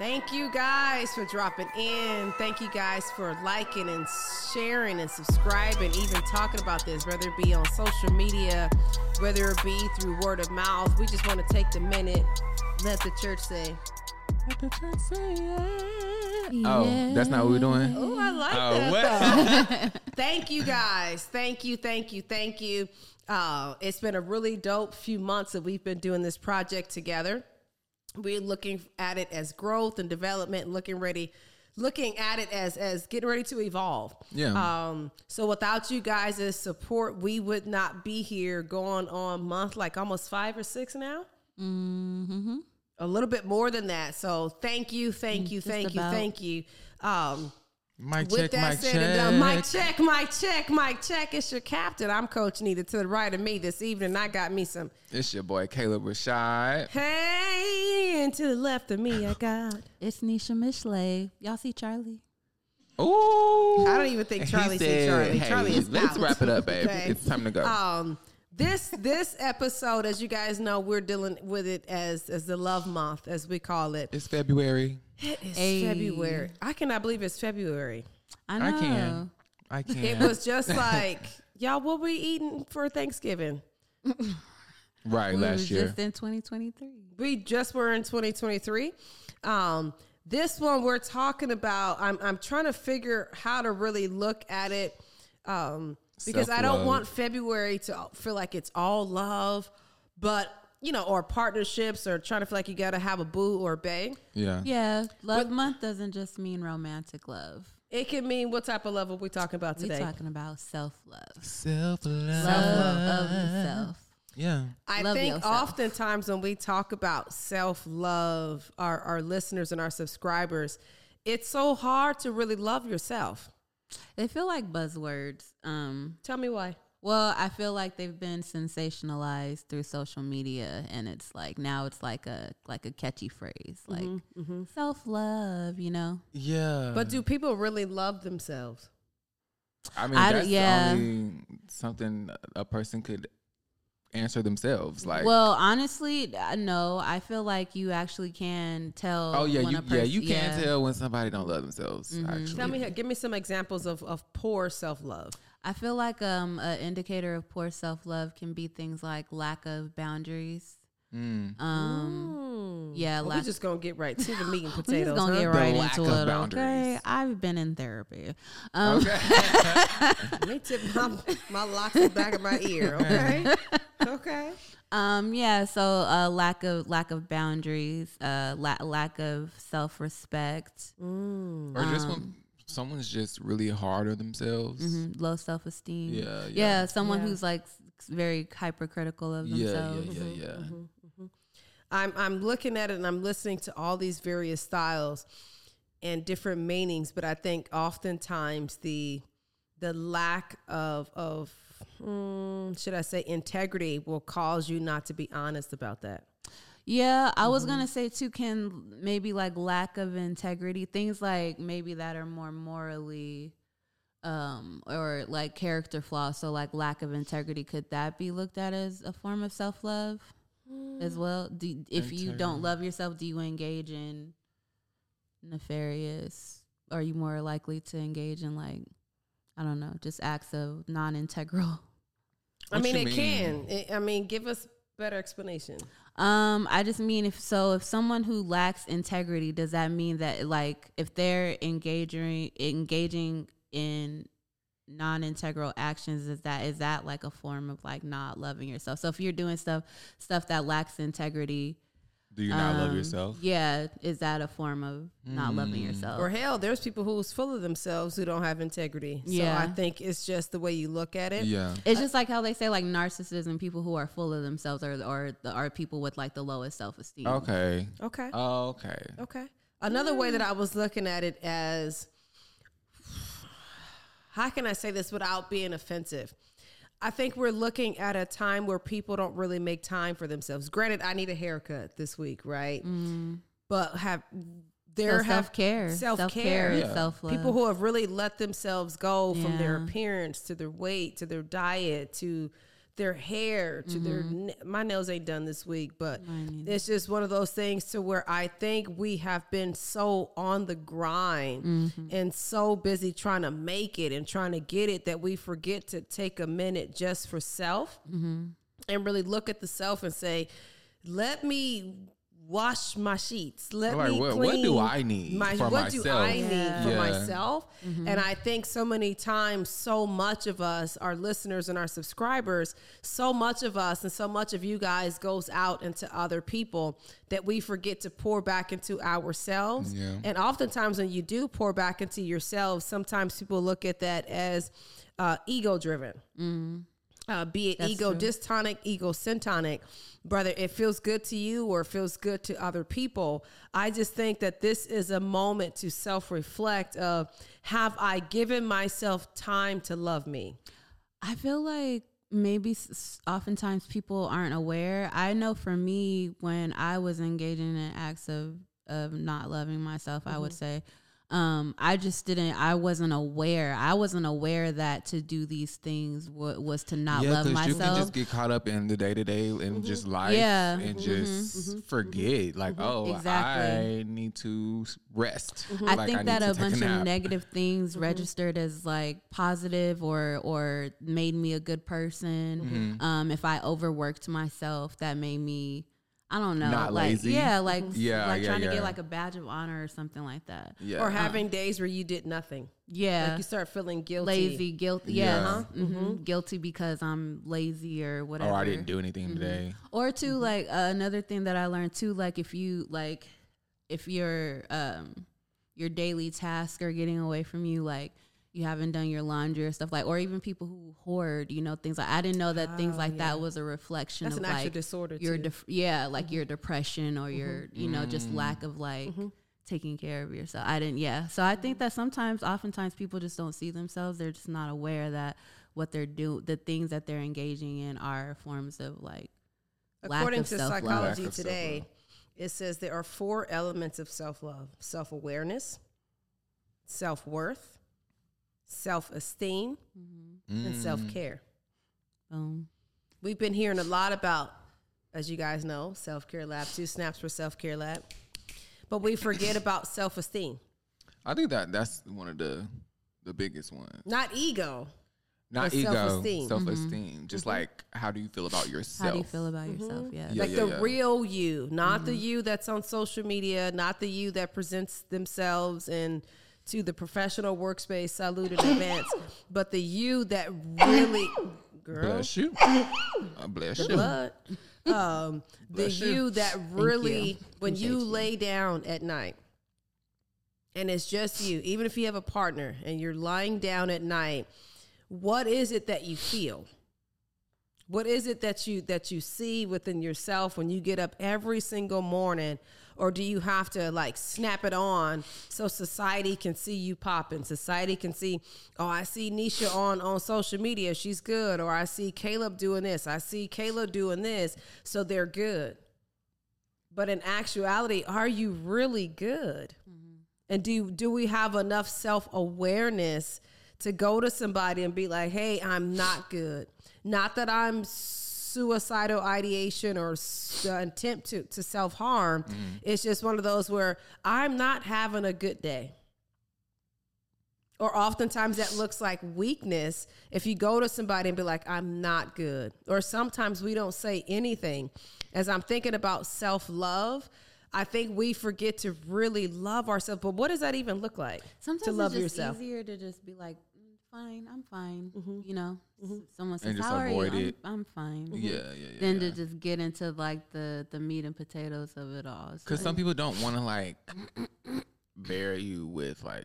Thank you guys for dropping in. Thank you guys for liking and sharing and subscribing, even talking about this, whether it be on social media, whether it be through word of mouth. We just want to take the minute, let the church say. Let the church say yeah. Oh, that's not what we're doing? Oh, I like oh, that. thank you guys. Thank you, thank you, thank you. Uh, it's been a really dope few months that we've been doing this project together we're looking at it as growth and development looking ready looking at it as as getting ready to evolve. Yeah. Um so without you guys' support we would not be here going on month like almost five or six now? Mm-hmm. a little bit more than that. So thank you thank you thank you thank you. Um Mike With check, that Mike said check. and done, Mike check, Mike check, Mike check. It's your captain. I'm Coach Nita to the right of me this evening. I got me some. It's your boy Caleb Rashad. Hey, and to the left of me, I got. It's Nisha Mishley. Y'all see Charlie? Oh, I don't even think Charlie see Charlie. Hey, Charlie is Let's out. wrap it up, babe. Okay. It's time to go. Um, this this episode, as you guys know, we're dealing with it as as the love month, as we call it. It's February. It is hey. February. I cannot believe it's February. I know. I can. I can. It was just like, y'all, what we eating for Thanksgiving? right, we last year. Just in 2023. We just were in 2023. Um, this one we're talking about. I'm I'm trying to figure how to really look at it. Um, because Self-love. I don't want February to feel like it's all love, but you know, or partnerships or trying to feel like you got to have a boo or a bae. Yeah. Yeah. Love but, month doesn't just mean romantic love. It can mean what type of love are we talking about today? We're talking about self love. Self love. Self love of yourself. Yeah. I love think yourself. oftentimes when we talk about self love, our, our listeners and our subscribers, it's so hard to really love yourself. They feel like buzzwords. Um, Tell me why. Well, I feel like they've been sensationalized through social media, and it's like now it's like a like a catchy phrase, like mm-hmm, mm-hmm. self love, you know. Yeah. But do people really love themselves? I mean, I, that's yeah. only something a person could answer themselves. Like, well, honestly, no. I feel like you actually can tell. Oh yeah, you, yeah, you can yeah. tell when somebody don't love themselves. Mm-hmm. Actually, tell me, give me some examples of of poor self love. I feel like um an indicator of poor self love can be things like lack of boundaries. Mm. Um, yeah, well, we're just gonna get right to the meat and potatoes. we're just gonna huh? get right into it. Boundaries. Okay, I've been in therapy. Um, okay, let me tip my my locks in the back of my ear. Okay, okay. Um, yeah. So, uh, lack of lack of boundaries, uh, la- lack of self respect, mm. or just um, when someone's just really hard on themselves, mm-hmm. low self esteem. Yeah, yeah, yeah. Someone yeah. who's like very hypercritical of themselves. Yeah, yeah, yeah, yeah. Mm-hmm, mm-hmm. I'm I'm looking at it and I'm listening to all these various styles and different meanings, but I think oftentimes the the lack of of mm, should I say integrity will cause you not to be honest about that. Yeah, I mm-hmm. was gonna say too. Can maybe like lack of integrity, things like maybe that are more morally, um, or like character flaws. So like lack of integrity, could that be looked at as a form of self love mm. as well? Do, if integrity. you don't love yourself, do you engage in nefarious? Are you more likely to engage in like, I don't know, just acts of non integral? I mean, it mean? can. It, I mean, give us better explanation. Um, I just mean if so, if someone who lacks integrity, does that mean that like if they're engaging engaging in non-integral actions is that is that like a form of like not loving yourself so if you're doing stuff stuff that lacks integrity do you not um, love yourself? Yeah, is that a form of not mm. loving yourself? Or hell, there's people who's full of themselves who don't have integrity. So yeah. I think it's just the way you look at it. Yeah, it's just like how they say like narcissism. People who are full of themselves are or are people with like the lowest self esteem. Okay. Okay. Oh, okay. Okay. Another way that I was looking at it as, how can I say this without being offensive? I think we're looking at a time where people don't really make time for themselves. Granted, I need a haircut this week, right? Mm. But have there so self care, self care, yeah. self love. People who have really let themselves go yeah. from their appearance to their weight to their diet to their hair to mm-hmm. their my nails ain't done this week but it's just one of those things to where i think we have been so on the grind mm-hmm. and so busy trying to make it and trying to get it that we forget to take a minute just for self mm-hmm. and really look at the self and say let me wash my sheets. Let like, me what, clean. What do I need my, for what myself? do I need yeah. for yeah. myself? Mm-hmm. And I think so many times, so much of us, our listeners and our subscribers, so much of us and so much of you guys goes out into other people that we forget to pour back into ourselves. Yeah. And oftentimes, when you do pour back into yourselves, sometimes people look at that as uh, ego driven. Mm-hmm uh, be it That's ego true. dystonic, ego syntonic, brother, it feels good to you or it feels good to other people. I just think that this is a moment to self reflect of have I given myself time to love me? I feel like maybe oftentimes people aren't aware. I know for me, when I was engaging in acts of, of not loving myself, mm-hmm. I would mm-hmm. say, um, I just didn't. I wasn't aware. I wasn't aware that to do these things w- was to not yeah, love myself. You can just get caught up in the day to day and mm-hmm. just life, yeah. and mm-hmm. just mm-hmm. forget. Like, mm-hmm. oh, exactly. I need to rest. Mm-hmm. I like, think I that a bunch a of negative things mm-hmm. registered as like positive or or made me a good person. Um, if I overworked myself, that made me I don't know, not like lazy. yeah, like yeah, like yeah, trying yeah. to get like a badge of honor or something like that. Yeah, or having um, days where you did nothing. Yeah, like you start feeling guilty, lazy, guilty. Yeah, yeah. Uh-huh. Mm-hmm. guilty because I'm lazy or whatever. Or I didn't do anything mm-hmm. today. Or too, mm-hmm. like uh, another thing that I learned too, like if you like, if your um your daily tasks are getting away from you, like you haven't done your laundry or stuff like, or even people who hoard, you know, things like I didn't know that oh, things like yeah. that was a reflection That's of an like disorder. Your def- yeah, like mm-hmm. your depression or mm-hmm. your, you know, just mm. lack of like mm-hmm. taking care of yourself. I didn't, yeah. So I think that sometimes, oftentimes, people just don't see themselves. They're just not aware that what they're doing, the things that they're engaging in, are forms of like. According to self-love. psychology today, it says there are four elements of self love: self awareness, self worth self esteem, mm-hmm. and mm. self care. Um, We've been hearing a lot about, as you guys know, self care lab, two snaps for self care lab, but we forget about self esteem. I think that that's one of the the biggest ones. Not ego. Not ego, self-esteem. Self-esteem. Mm-hmm. Just mm-hmm. like, how do you feel about yourself? How do you feel about mm-hmm. yourself? Yeah. yeah like yeah, the yeah. real you, not the mm-hmm. you that's on social media, not the you that presents themselves and to the professional workspace. Salute in advance. But the you that really, girl, bless you, I bless the you. Blood. Um, the you. you. that really, you. when you, you lay down at night, and it's just you, even if you have a partner and you're lying down at night, what is it that you feel? What is it that you that you see within yourself when you get up every single morning or do you have to like snap it on so society can see you popping? Society can see, oh, I see Nisha on on social media, she's good, or I see Caleb doing this, I see Caleb doing this, so they're good. But in actuality, are you really good? Mm-hmm. And do do we have enough self awareness to go to somebody and be like, "Hey, I'm not good." Not that I'm suicidal ideation or uh, attempt to, to self harm. Mm. It's just one of those where I'm not having a good day. Or oftentimes that looks like weakness if you go to somebody and be like, I'm not good. Or sometimes we don't say anything. As I'm thinking about self love, I think we forget to really love ourselves. But what does that even look like? Sometimes to love it's just yourself? easier to just be like, fine, I'm fine. Mm-hmm. You know, mm-hmm. someone says, "How are you?" I'm, I'm, fine. Mm-hmm. Yeah, yeah, yeah. Then yeah. to just get into like the the meat and potatoes of it all. Because some people don't want to like bury you with like.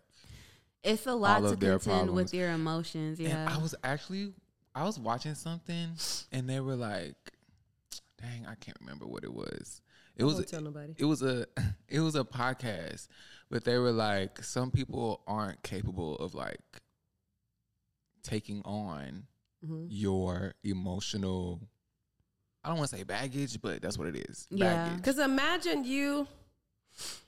It's a lot to contend problems. with your emotions. Yeah, and I was actually I was watching something and they were like, "Dang, I can't remember what it was." It was tell nobody. It was a it was a podcast, but they were like, some people aren't capable of like taking on mm-hmm. your emotional I don't want to say baggage, but that's what it is. Yeah. Because imagine you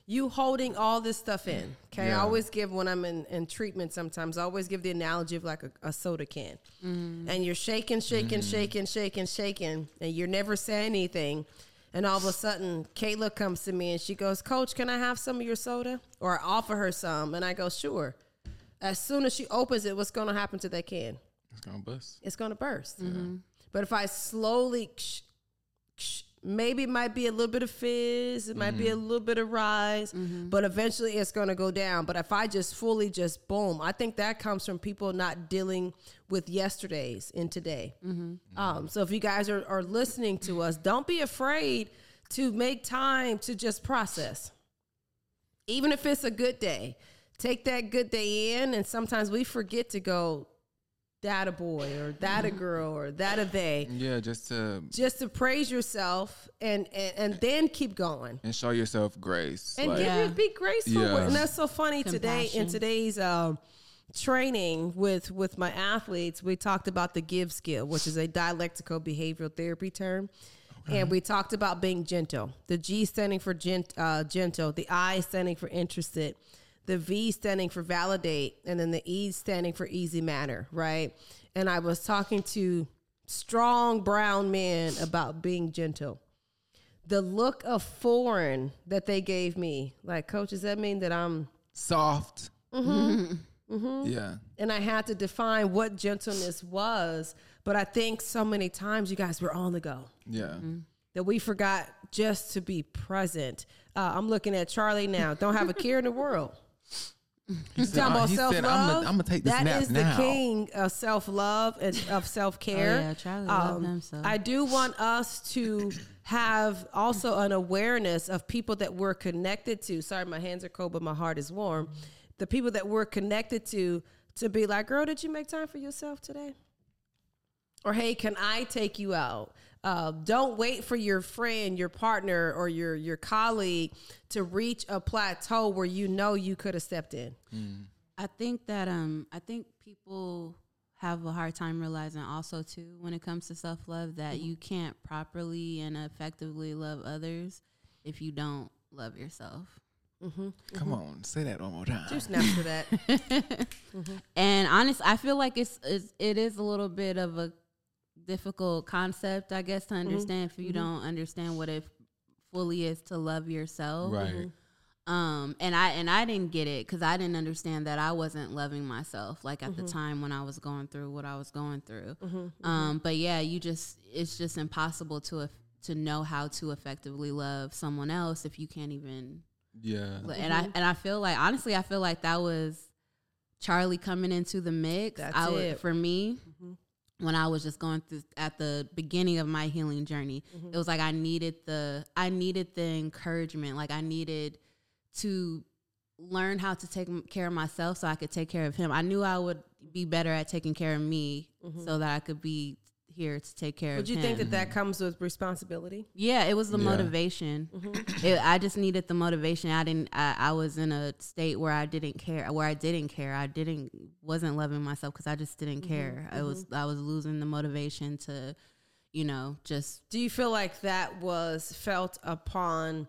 you holding all this stuff in. Okay, I always give when I'm in, in treatment. Sometimes I always give the analogy of like a, a soda can, and you're shaking, shaking, shaking, shaking, shaking, and you're never saying anything. And all of a sudden, Kayla comes to me and she goes, "Coach, can I have some of your soda?" Or I offer her some, and I go, "Sure." As soon as she opens it, what's going to happen to that can? It's gonna burst. It's going to burst. But if I slowly, ksh, ksh, maybe it might be a little bit of fizz, it might be mm-hmm. a little bit of rise, mm-hmm. but eventually it's going to go down. But if I just fully just boom, I think that comes from people not dealing with yesterdays in today. Mm-hmm. Um, so if you guys are, are listening to us, don't be afraid to make time to just process even if it's a good day, take that good day in. And sometimes we forget to go, that a boy or that a girl or that a they, Yeah, just to just to praise yourself and and, and then keep going. and show yourself grace. And like, give Yeah. it, be graceful. Yeah. And that's so funny today in today's um, training with with my athletes. We talked about the give skill, which is a dialectical behavioral therapy term. And we talked about being gentle. The G standing for gent, uh, gentle, the I standing for interested, the V standing for validate, and then the E standing for easy manner, right? And I was talking to strong brown men about being gentle the look of foreign that they gave me. Like, coach, does that mean that I'm? soft. Mm-hmm. Yeah. And I had to define what gentleness was. But I think so many times, you guys, we're on the go Yeah. that we forgot just to be present. Uh, I'm looking at Charlie now. Don't have a care in the world. He Talking about he self said, love. I'm gonna take this That nap is now. the king of self love and of self care. Oh, yeah, Charlie loved um, himself. I do want us to have also an awareness of people that we're connected to. Sorry, my hands are cold, but my heart is warm. The people that we're connected to to be like, girl, did you make time for yourself today? Or hey, can I take you out? Uh, don't wait for your friend, your partner, or your your colleague to reach a plateau where you know you could have stepped in. I think that um I think people have a hard time realizing also too when it comes to self love that you can't properly and effectively love others if you don't love yourself. Come on, say that one more time. Two snaps for that. And honest, I feel like it's, it's it is a little bit of a difficult concept, I guess, to mm-hmm. understand if you mm-hmm. don't understand what it fully is to love yourself. right. Mm-hmm. um and i and i didn't get it because i didn't understand that i wasn't loving myself like at the time when i was going through what i was going through. Um but yeah you just it's just impossible to eff- to know how to effectively love someone else if you can't even Yeah. and i and i feel like honestly i feel like that was charlie coming into the mix. That's I would, it. for me when I was just going through at the beginning of my healing journey. Mm-hmm. It was like I needed the I needed the encouragement. Like I needed to learn how to take care of myself so I could take care of him. I knew I would be better at taking care of me mm-hmm. so that I could be here to take care Would of you him. think that that comes with responsibility? Yeah, it was the Yeah. motivation. Mm-hmm. It, I just needed the motivation. I didn't. I, I was in a state where I didn't care. Where I didn't care. I didn't. Wasn't loving myself because I just didn't mm-hmm, care. I was. Mm-hmm. I was losing the motivation to, you know, just Do you feel like that was felt upon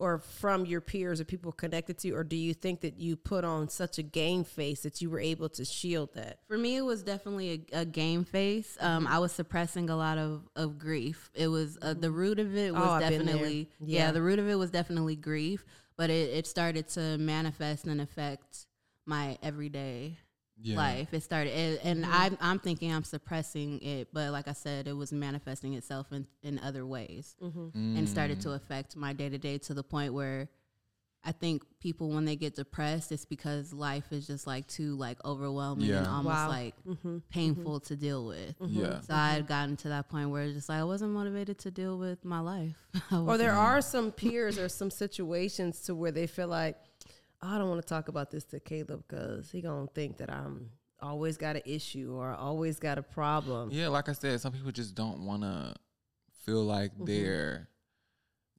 or from your peers or people connected to you, or do you think that you put on such a game face that you were able to shield that? For me, it was definitely a, a game face. Um. I was suppressing a lot of, of grief. It was uh, the root of it was Oh, I've been there. definitely Yeah. yeah. The root of it was definitely grief, but it, it started to manifest and affect my everyday Yeah. life. It started, and, and Mm-hmm. I'm I'm thinking I'm suppressing it, but like I said, it was manifesting itself in in other ways, Mm-hmm. and started to affect my day to day to the point where. I think people when they get depressed, it's because life is just like too like overwhelming and almost Wow. like Mm-hmm. painful to deal with. Yeah. So I had gotten to that point where it's just like I wasn't motivated to deal with my life. Or there are some peers or some situations to where they feel like, "Oh, I don't want to talk about this to Caleb because he gonna think that I'm always got an issue or always got a problem. Yeah, like I said, some people just don't want to feel like Mm-hmm. they're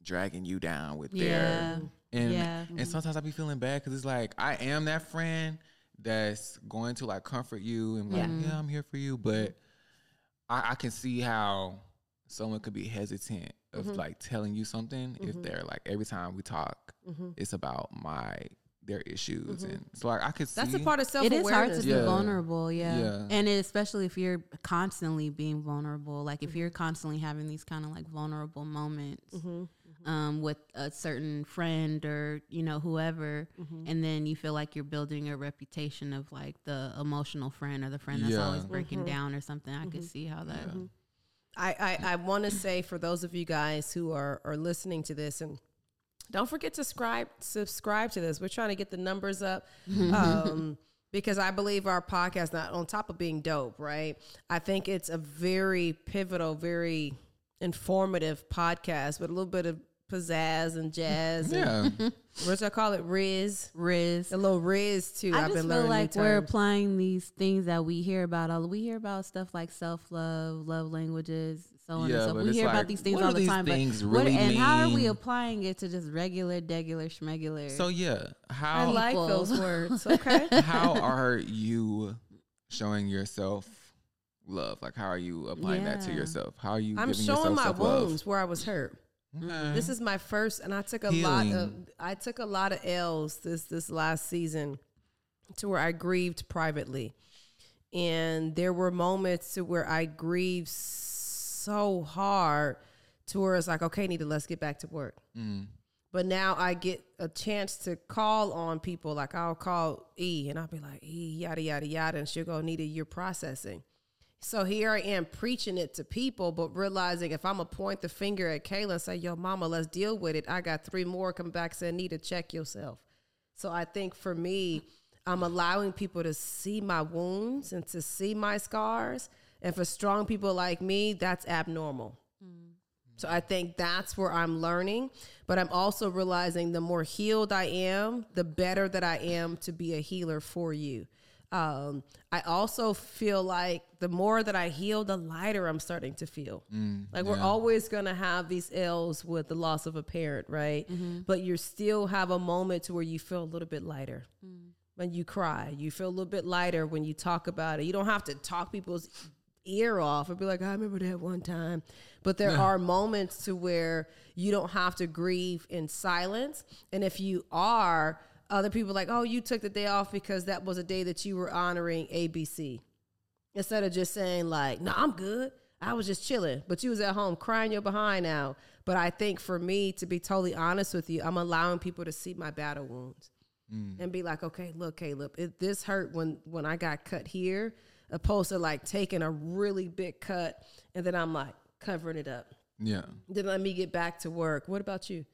dragging you down with Yeah. their and Yeah. and sometimes I be feeling bad because it's like I am that friend that's going to like comfort you and like yeah I'm here for you, but I, I can see how someone could be hesitant of Mm-hmm. like telling you something if they're like every time we talk, Mm-hmm. it's about my their issues, mm-hmm. and so like I could see That's a part of self It is hard awareness. to be Yeah. vulnerable, yeah. Yeah. And it, especially if you're constantly being vulnerable, like if you're constantly having these kind of like vulnerable moments mm-hmm. Mm-hmm. um, with a certain friend or you know whoever, and then you feel like you're building a reputation of like the emotional friend or the friend that's Yeah. always breaking down or something. I could see how that. I, I, I want to say for those of you guys who are, are listening to this and don't forget to subscribe subscribe to this. We're trying to get the numbers up. Um, because I believe our podcast, not on top of being dope, right? I think it's a very pivotal, very informative podcast with a little bit of pizzazz and jazz. and, yeah, what's I call it? Riz. Riz. A little Riz too. I I've just been feel like we're applying these things that we hear about. All we hear about stuff like self love, love languages, so on Yeah, and so. forth. We hear like, about these things all the these time. things but what, really and how are we applying it to just regular, degular, schmegular? so yeah, how I how like People. those words. Okay. how are you showing yourself love? Like how are you applying that to yourself? How are you? I'm giving showing yourself my self-love? wounds where I was hurt. Okay. This is my first, and I took a lot of I took a lot of L's this this last season, to where I grieved privately, and there were moments to where I grieved so hard, to where it's like, okay, Nita, let's get back to work. Mm. But now I get a chance to call on people. Like I'll call E, and I'll be like, E, yada yada yada, and she'll go, Nita, you're processing. So here I am preaching it to people, but realizing if I'm gonna point the finger at Kayla and say, "Yo, mama, let's deal with it," I got three more come back saying, "Need to check yourself." So I think for me, I'm allowing people to see my wounds and to see my scars, and for strong people like me, that's abnormal. So I think that's where I'm learning, but I'm also realizing the more healed I am, the better that I am to be a healer for you. Um, I also feel like the more that I heal, the lighter I'm starting to feel. Mm, like we're always gonna have these ills with the loss of a parent, right? Mm-hmm. But you still have a moment to where you feel a little bit lighter mm. when you cry. You feel a little bit lighter when you talk about it. You don't have to talk people's ear off and be like, I remember that one time. But there are moments to where you don't have to grieve in silence. And if you are, other people are like, oh, you took the day off because that was a day that you were honoring ABC. Instead of just saying like, no, I'm good. I was just chilling, but you was at home crying your behind out. But I think for me, to be totally honest with you, I'm allowing people to see my battle wounds mm. and be like, okay, look, Caleb, it, this hurt when when I got cut here, opposed to like taking a really big cut and then I'm like covering it up. Yeah. Then let me get back to work. What about you?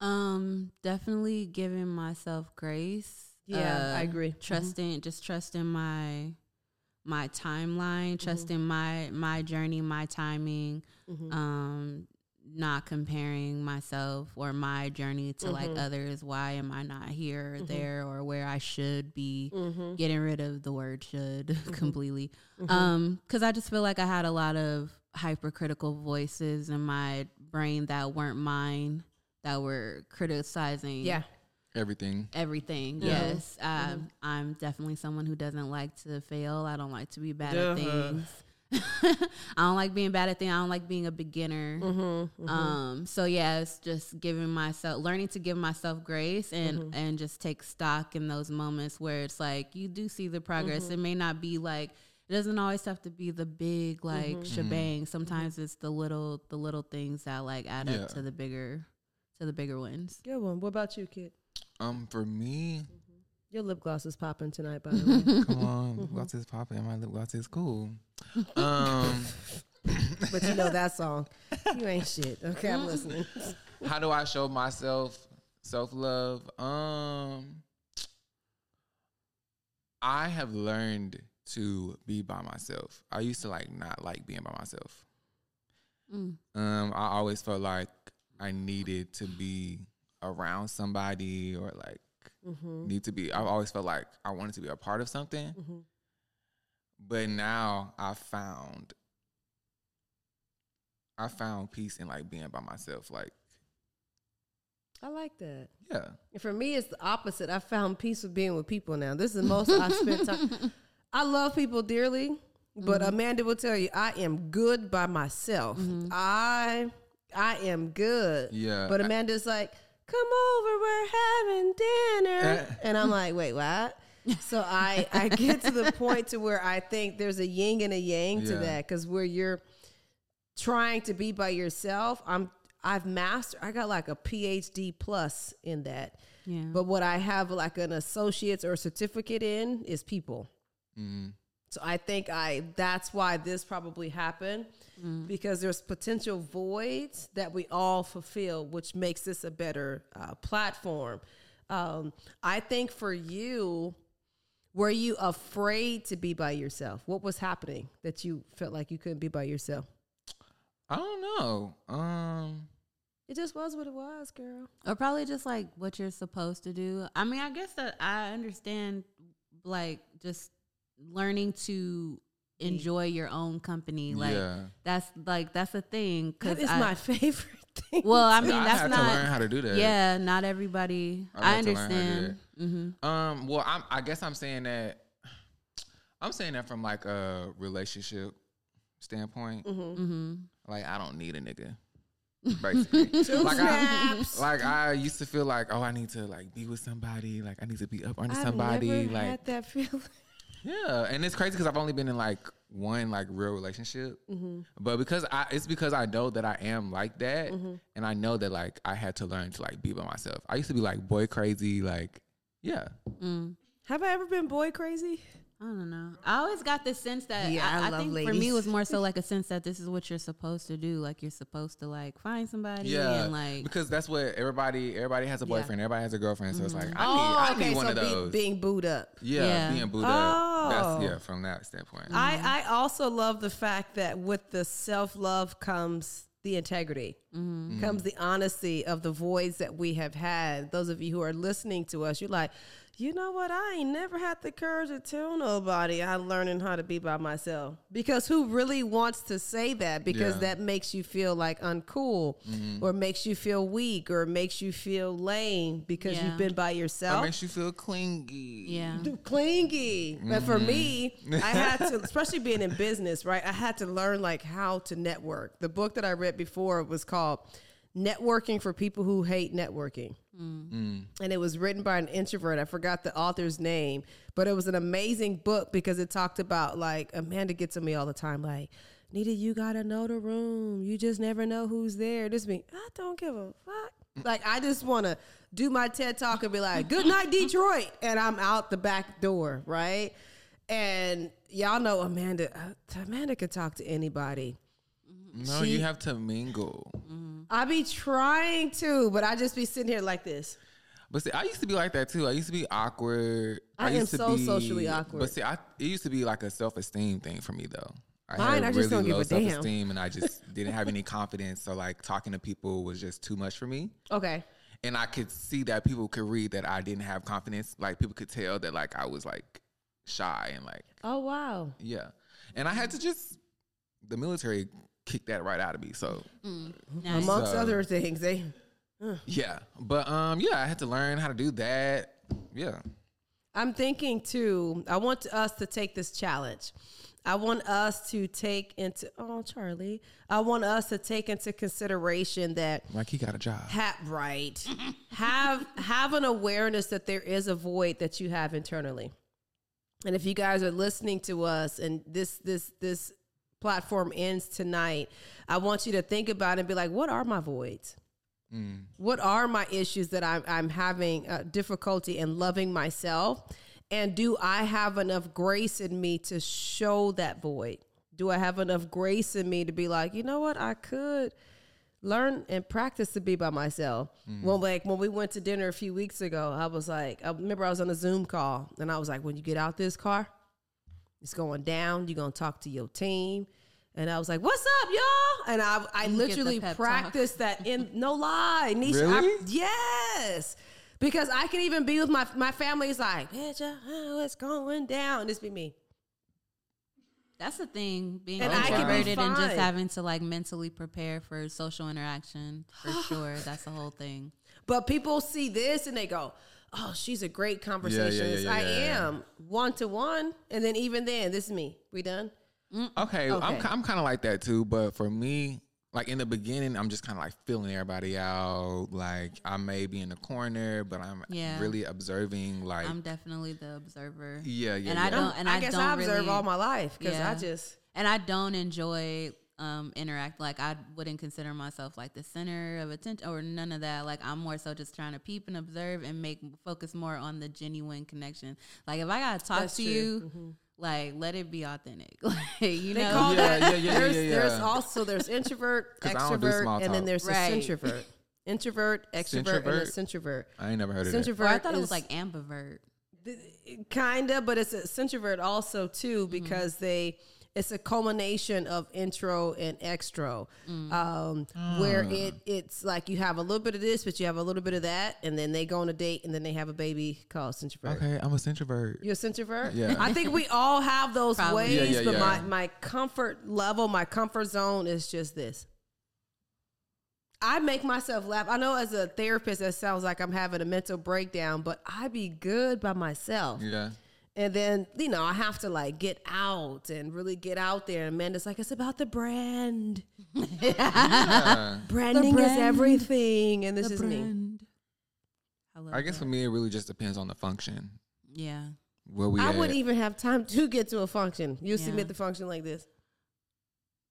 Um, definitely giving myself grace. Yeah, I Uh, agree. Mhm. Trusting, just trusting my my timeline, Mm-hmm. trusting my my journey, my timing. Mm-hmm. Um, not comparing myself or my journey to like Mm-hmm. others. Why am I not here or there or where I should be? Mm-hmm. Getting rid of the word "should" completely. Um, because I just feel like I had a lot of hypercritical voices in my brain that weren't mine that were criticizing Yeah. Everything. everything. Yeah. Yes. Um, I'm definitely someone who doesn't like to fail. I don't like to be bad Duh. at things. I don't like being bad at things. I don't like being a beginner. Mm-hmm. Um, so yeah, it's just giving myself, learning to give myself grace and Mm-hmm. and just take stock in those moments where it's like you do see the progress. Mm-hmm. It may not be like it doesn't always have to be the big like Mm-hmm. shebang. Sometimes it's the little the little things that like add Yeah. up to the bigger to the bigger wins. Good one. What about you, kid? Um, for me, Your lip gloss is popping tonight, by the way. come on, lip gloss is popping. My lip gloss is cool. Um, but you know that song. You ain't shit. Okay, I'm listening. how do I show myself self love? Um, I have learned to be by myself. I used to like not like being by myself. Mm. Um, I always felt like I needed to be around somebody or like Mm-hmm. need to be. I've always felt like I wanted to be a part of something. Mm-hmm. But now I found I found peace in like being by myself. Like, I like that. yeah. And for me, it's the opposite. I found peace with being with people now. This is the most I spent time. I love people dearly, but Amanda will tell you I am good by myself. I I am good. Yeah. But Amanda's like, come over, we're having dinner. and I'm like, wait, what? So I, I get to the point to where I think there's a yin and a yang to Yeah. that because where you're trying to be by yourself, I'm I've mastered. I got like a PhD plus in that. Yeah. But what I have like an associate's or certificate in is people. Mm. So I think I that's why this probably happened because there's potential voids that we all fulfill, which makes this a better uh, platform. Um, I think for you, were you afraid to be by yourself? What was happening that you felt like you couldn't be by yourself? I don't know. Um, It just was what it was, girl. or probably just like what you're supposed to do. I mean, I guess that I understand like just learning to enjoy your own company. Like Yeah. that's like that's a thing. That Cause is I, my favorite thing. well, I mean, I that's had not. to learn how to do that. Yeah, not everybody. I I, had to learn how to do understand. hmm Um. Well, I'm. I guess I'm saying that. I'm saying that from like a relationship standpoint. hmm Like I don't need a nigga. Basically, like I, like I used to feel like, oh, I need to like be with somebody. Like I need to be up under I've somebody. never like had that feeling. Yeah, and it's crazy because I've only been in like one like real relationship, Mm-hmm. but because I it's because I know that I am like that, and I know that like I had to learn to like be by myself. I used to be like boy crazy, like yeah, Mm. Have I ever been boy crazy? I don't know. I always got this sense that Yeah, I I, I love think for me it was more so like a sense that this is what you're supposed to do. Like you're supposed to like find somebody yeah, and like because that's what everybody everybody has a Yeah. boyfriend, everybody has a girlfriend, so it's like I need oh, I okay. need one so of be- those. being booed up. yeah, Yeah. being booed Oh. up. That's oh. yeah, from that standpoint. I, mm-hmm. I also love the fact that with the self love comes the integrity, mm-hmm. Mm-hmm. comes the honesty of the voids that we have had. Those of you who are listening to us, you're like, you know what? I ain't never had the courage to tell nobody I'm learning how to be by myself. Because who really wants to say that? Because Yeah. that makes you feel like uncool or makes you feel weak or makes you feel lame because Yeah. you've been by yourself. That makes you feel clingy. yeah. clingy. But for me, Mm-hmm. I had to, especially being in business, right? I had to learn like how to network. The book that I read before was called Networking for People Who Hate Networking. Mm. And it was written by an introvert. I forgot the author's name, but it was an amazing book because it talked about like Amanda gets to me all the time, like, Nita, you gotta know the room. You just never know who's there. This me, I don't give a fuck. Like I just wanna do my TED talk and be like, good night, Detroit. And I'm out the back door, right? And y'all know Amanda, uh, Amanda can talk to anybody. No, She- you have to mingle. Mm-hmm. I be trying to, but I just be sitting here like this. But see, I used to be like that too. I used to be awkward. I am used to so be- socially awkward. But see, I, it used to be like a self esteem thing for me though. I Mine, I just don't give a self esteem, and I just didn't have any confidence. So like talking to people was just too much for me. Okay. And I could see that people could read that I didn't have confidence. Like people could tell that like I was like shy and like Oh wow. yeah. And I had to just the military kicked that right out of me. So Nice. Amongst So- other things, they yeah. But um yeah, I had to learn how to do that. Yeah. I'm thinking too, I want us to take this challenge. I want us to take into oh Charlie. I want us to take into consideration that Like he got a job. ha- right. have have an awareness that there is a void that you have internally. And if you guys are listening to us and this this this platform ends tonight, I want you to think about it and be like, what are my voids? What are my issues that I'm, I'm having uh, difficulty in loving myself? And do I have enough grace in me to show that void? Do I have enough grace in me to be like, you know what, I could learn and practice to be by myself. Well, like when we went to dinner a few weeks ago, I was like, I remember I was on a Zoom call and I was like, when you get out this car, it's going down. You're gonna talk to your team. And I was like, "What's up, y'all?" And I, I the literally pep talk. practiced that in no lie, Nisha. I- yes, because I can even be with my my family's like, "Bitch, uh, oh, it's going down." And this be me. That's the thing, being And I can be introverted and just having to like mentally prepare for social interaction for sure. That's the whole thing. But people see this and they go, "Oh, she's a great conversationalist." yeah, I yeah, yeah. am one to one, and then even then, this is me. We done? Okay, I'm I'm kind of like that too, but for me, like in the beginning, I'm just kind of like feeling everybody out. Like I may be in the corner, but I'm Yeah. really observing. Like I'm definitely the observer. yeah, yeah, and yeah. I don't. And I, I, guess don't I observe really, all my life because Yeah. I just and I don't enjoy um interact like I wouldn't consider myself like the center of attention or none of that. Like I'm more so just trying to peep and observe and make focus more on the genuine connection. Like if I gotta talk That's to true. you, like let it be authentic. like you they know, call Yeah, that. yeah, yeah, yeah, there's, yeah, there's also there's introvert, 'Cause I don't do small extrovert, and then talk. there's a Right. centrovert. Introvert, extrovert, and a Centrovert? centrovert. I ain't never heard of that. Centrovert I thought it was like ambivert. kinda, but it's a centrovert also too because they it's a culmination of intro and extro, um, where it it's like you have a little bit of this, but you have a little bit of that, and then they go on a date, and then they have a baby called centrovert. Okay, I'm a centrovert. You're a centrovert? Yeah. I think we all have those Probably. ways, Yeah, yeah, but yeah. my, my comfort level, my comfort zone is just this. I make myself laugh. I know as a therapist, that sounds like I'm having a mental breakdown, but I be good by myself. Yeah. And then, you know, I have to like get out and really get out there. And Amanda's like, it's about the brand. Yeah. Branding is brand. everything. And this is me. I, love I guess that. for me, it really just depends on the function. yeah. Where we I at. wouldn't even have time to get to a function. You Yeah. submit the function like this.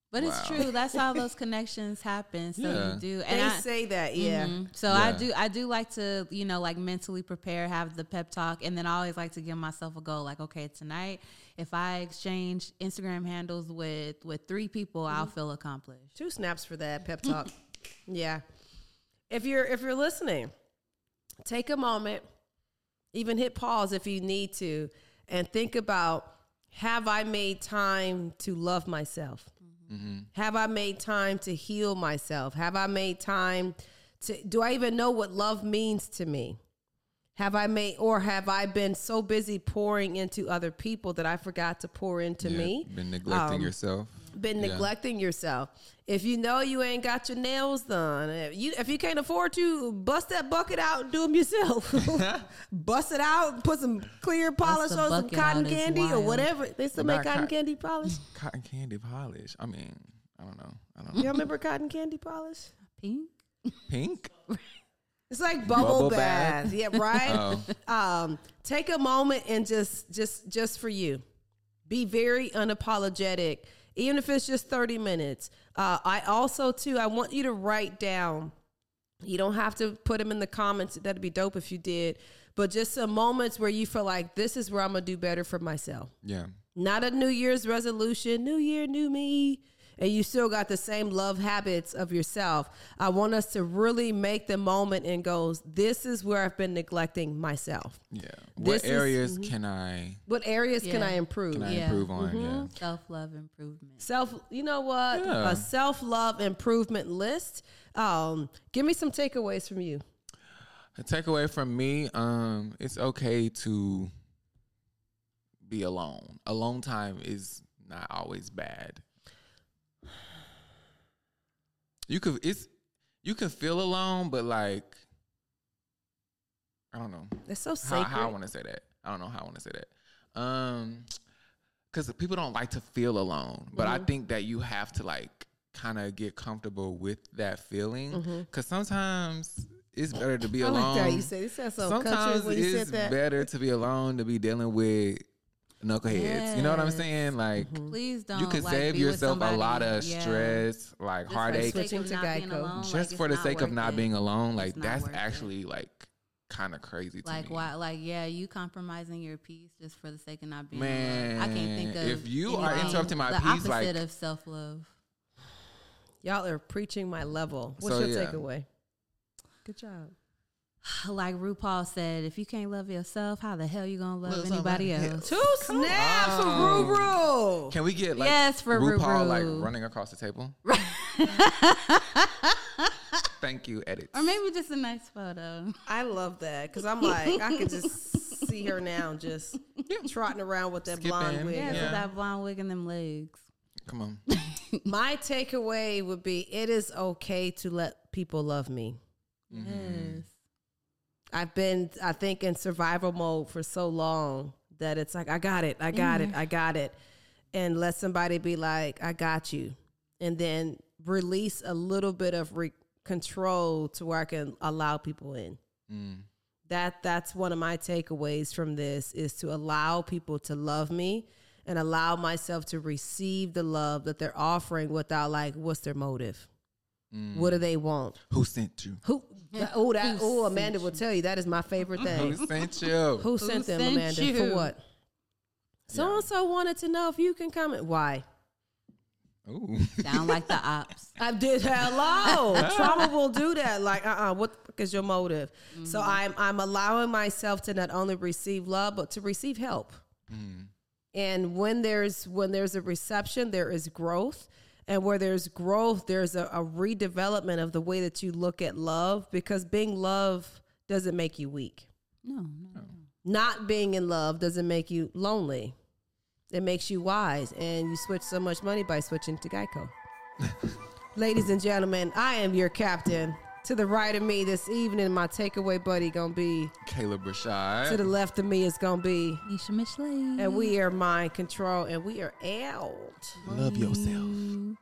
But it's true. That's how those connections happen. So Yeah. you do. They And I, say that, yeah. Mhm. So I do I do like to, you know, like mentally prepare, have the pep talk, and then I always like to give myself a goal. Like, okay, tonight, if I exchange Instagram handles with with three people, I'll Mm-hmm. feel accomplished. Two snaps for that pep talk. yeah. If you're if you're listening, take a moment, even hit pause if you need to, and think about have I made time to love myself? Have I made time to heal myself? Have I made time to do I even know what love means to me? Have I made or have I been so busy pouring into other people that I forgot to pour into Yeah, me? Been neglecting Um, yourself. Been Yeah. neglecting yourself. If you know you ain't got your nails done, if you if you can't afford to bust that bucket out and do them yourself, bust it out, put some clear polish on some cotton candy or whatever. They still make cotton cot- candy polish. Cotton candy polish. I mean, I don't know. I don't know. Y'all remember cotton candy polish? Pink. Pink. It's like bubble, Bubble bath. bath. Yeah, right. Oh. um, take a moment and just just just for you be very unapologetic even if it's just 30 minutes. Uh, i also too i want you to write down you don't have to put them in the comments that'd be dope if you did but just some moments where you feel like this is where i'm gonna do better for myself. Yeah. not a new year's resolution new year new me and you still got the same love habits of yourself i want us to really make the moment and goes this is where i've been neglecting myself Yeah. This What is- areas can I what areas can i improve can I Yeah. improve on? Yeah. Self love improvement. self you know what Yeah. a self-love improvement list um give me some takeaways from you A takeaway from me, um, it's okay to be alone. Alone time is not always bad. You could it's you can feel alone, but like I don't know it's so how, sacred how I want to say that. I don't know how I want to say that. Um, because people don't like to feel alone, but Mm-hmm. I think that you have to like kind of get comfortable with that feeling. Mm-hmm. Because sometimes it's better to be i alone. like that you said it sounds so country sometimes when you it's said that better to be alone to be dealing with knuckleheads. You know what I'm saying? Like Mm-hmm. Please don't. you could like, save yourself a lot of yeah. stress, like Just heartache, Switching to Geico. alone, just like, for the sake of not it. being alone. Like It's that's worth it. actually like kind of crazy to Like me. why? Like yeah, you compromising your peace just for the sake of not being Man, alone. I can't think of if you are interrupting my the peace, opposite like- of self love. y'all are preaching my level what's So, your yeah. takeaway good job Like RuPaul said, if you can't love yourself, how the hell you gonna love Love anybody somebody else? two snaps for Ruru. Can we get like Yes, for RuPaul like running across the table? Thank you, edit. Or maybe just a nice photo. I love that because I'm like I could just see her now just trotting around with that blonde Skipping. wig. Yeah, Yeah. with that blonde wig and them legs. Come on. My takeaway would be it is okay to let people love me. Yes. I've been, I think, in survival mode for so long that it's like, I got it, I got it, I got it. And let somebody be like, I got you. And then release a little bit of re- control to where I can allow people in. Mm. That that's one of my takeaways from this is to allow people to love me and allow myself to receive the love that they're offering without like what's their motive? Mm. What do they want? Who sent you? Who? Oh, that. Oh, sent Amanda will tell you that is my favorite thing. Who sent you? Who sent them, sent Amanda? you? For what? So and so wanted to know if you can come. in. Why? Ooh. Sound like the ops. I did. Hello, trauma will do that. Like, uh, uh what the fuck is your motive? So I'm I'm allowing myself to not only receive love but to receive help. Mm. And when there's when there's a reception, there is growth. And where there's growth, there's a, a redevelopment of the way that you look at love because being loved doesn't make you weak. No, no. Not being in love doesn't make you lonely. It makes you wise. And you switch so much money by switching to Geico. Ladies and gentlemen, I am your captain. To the right of me this evening, my takeaway buddy gonna be. Caleb To the left of me is gonna be. Nisha Michelet. And we are mind control and we are out. Love yourself.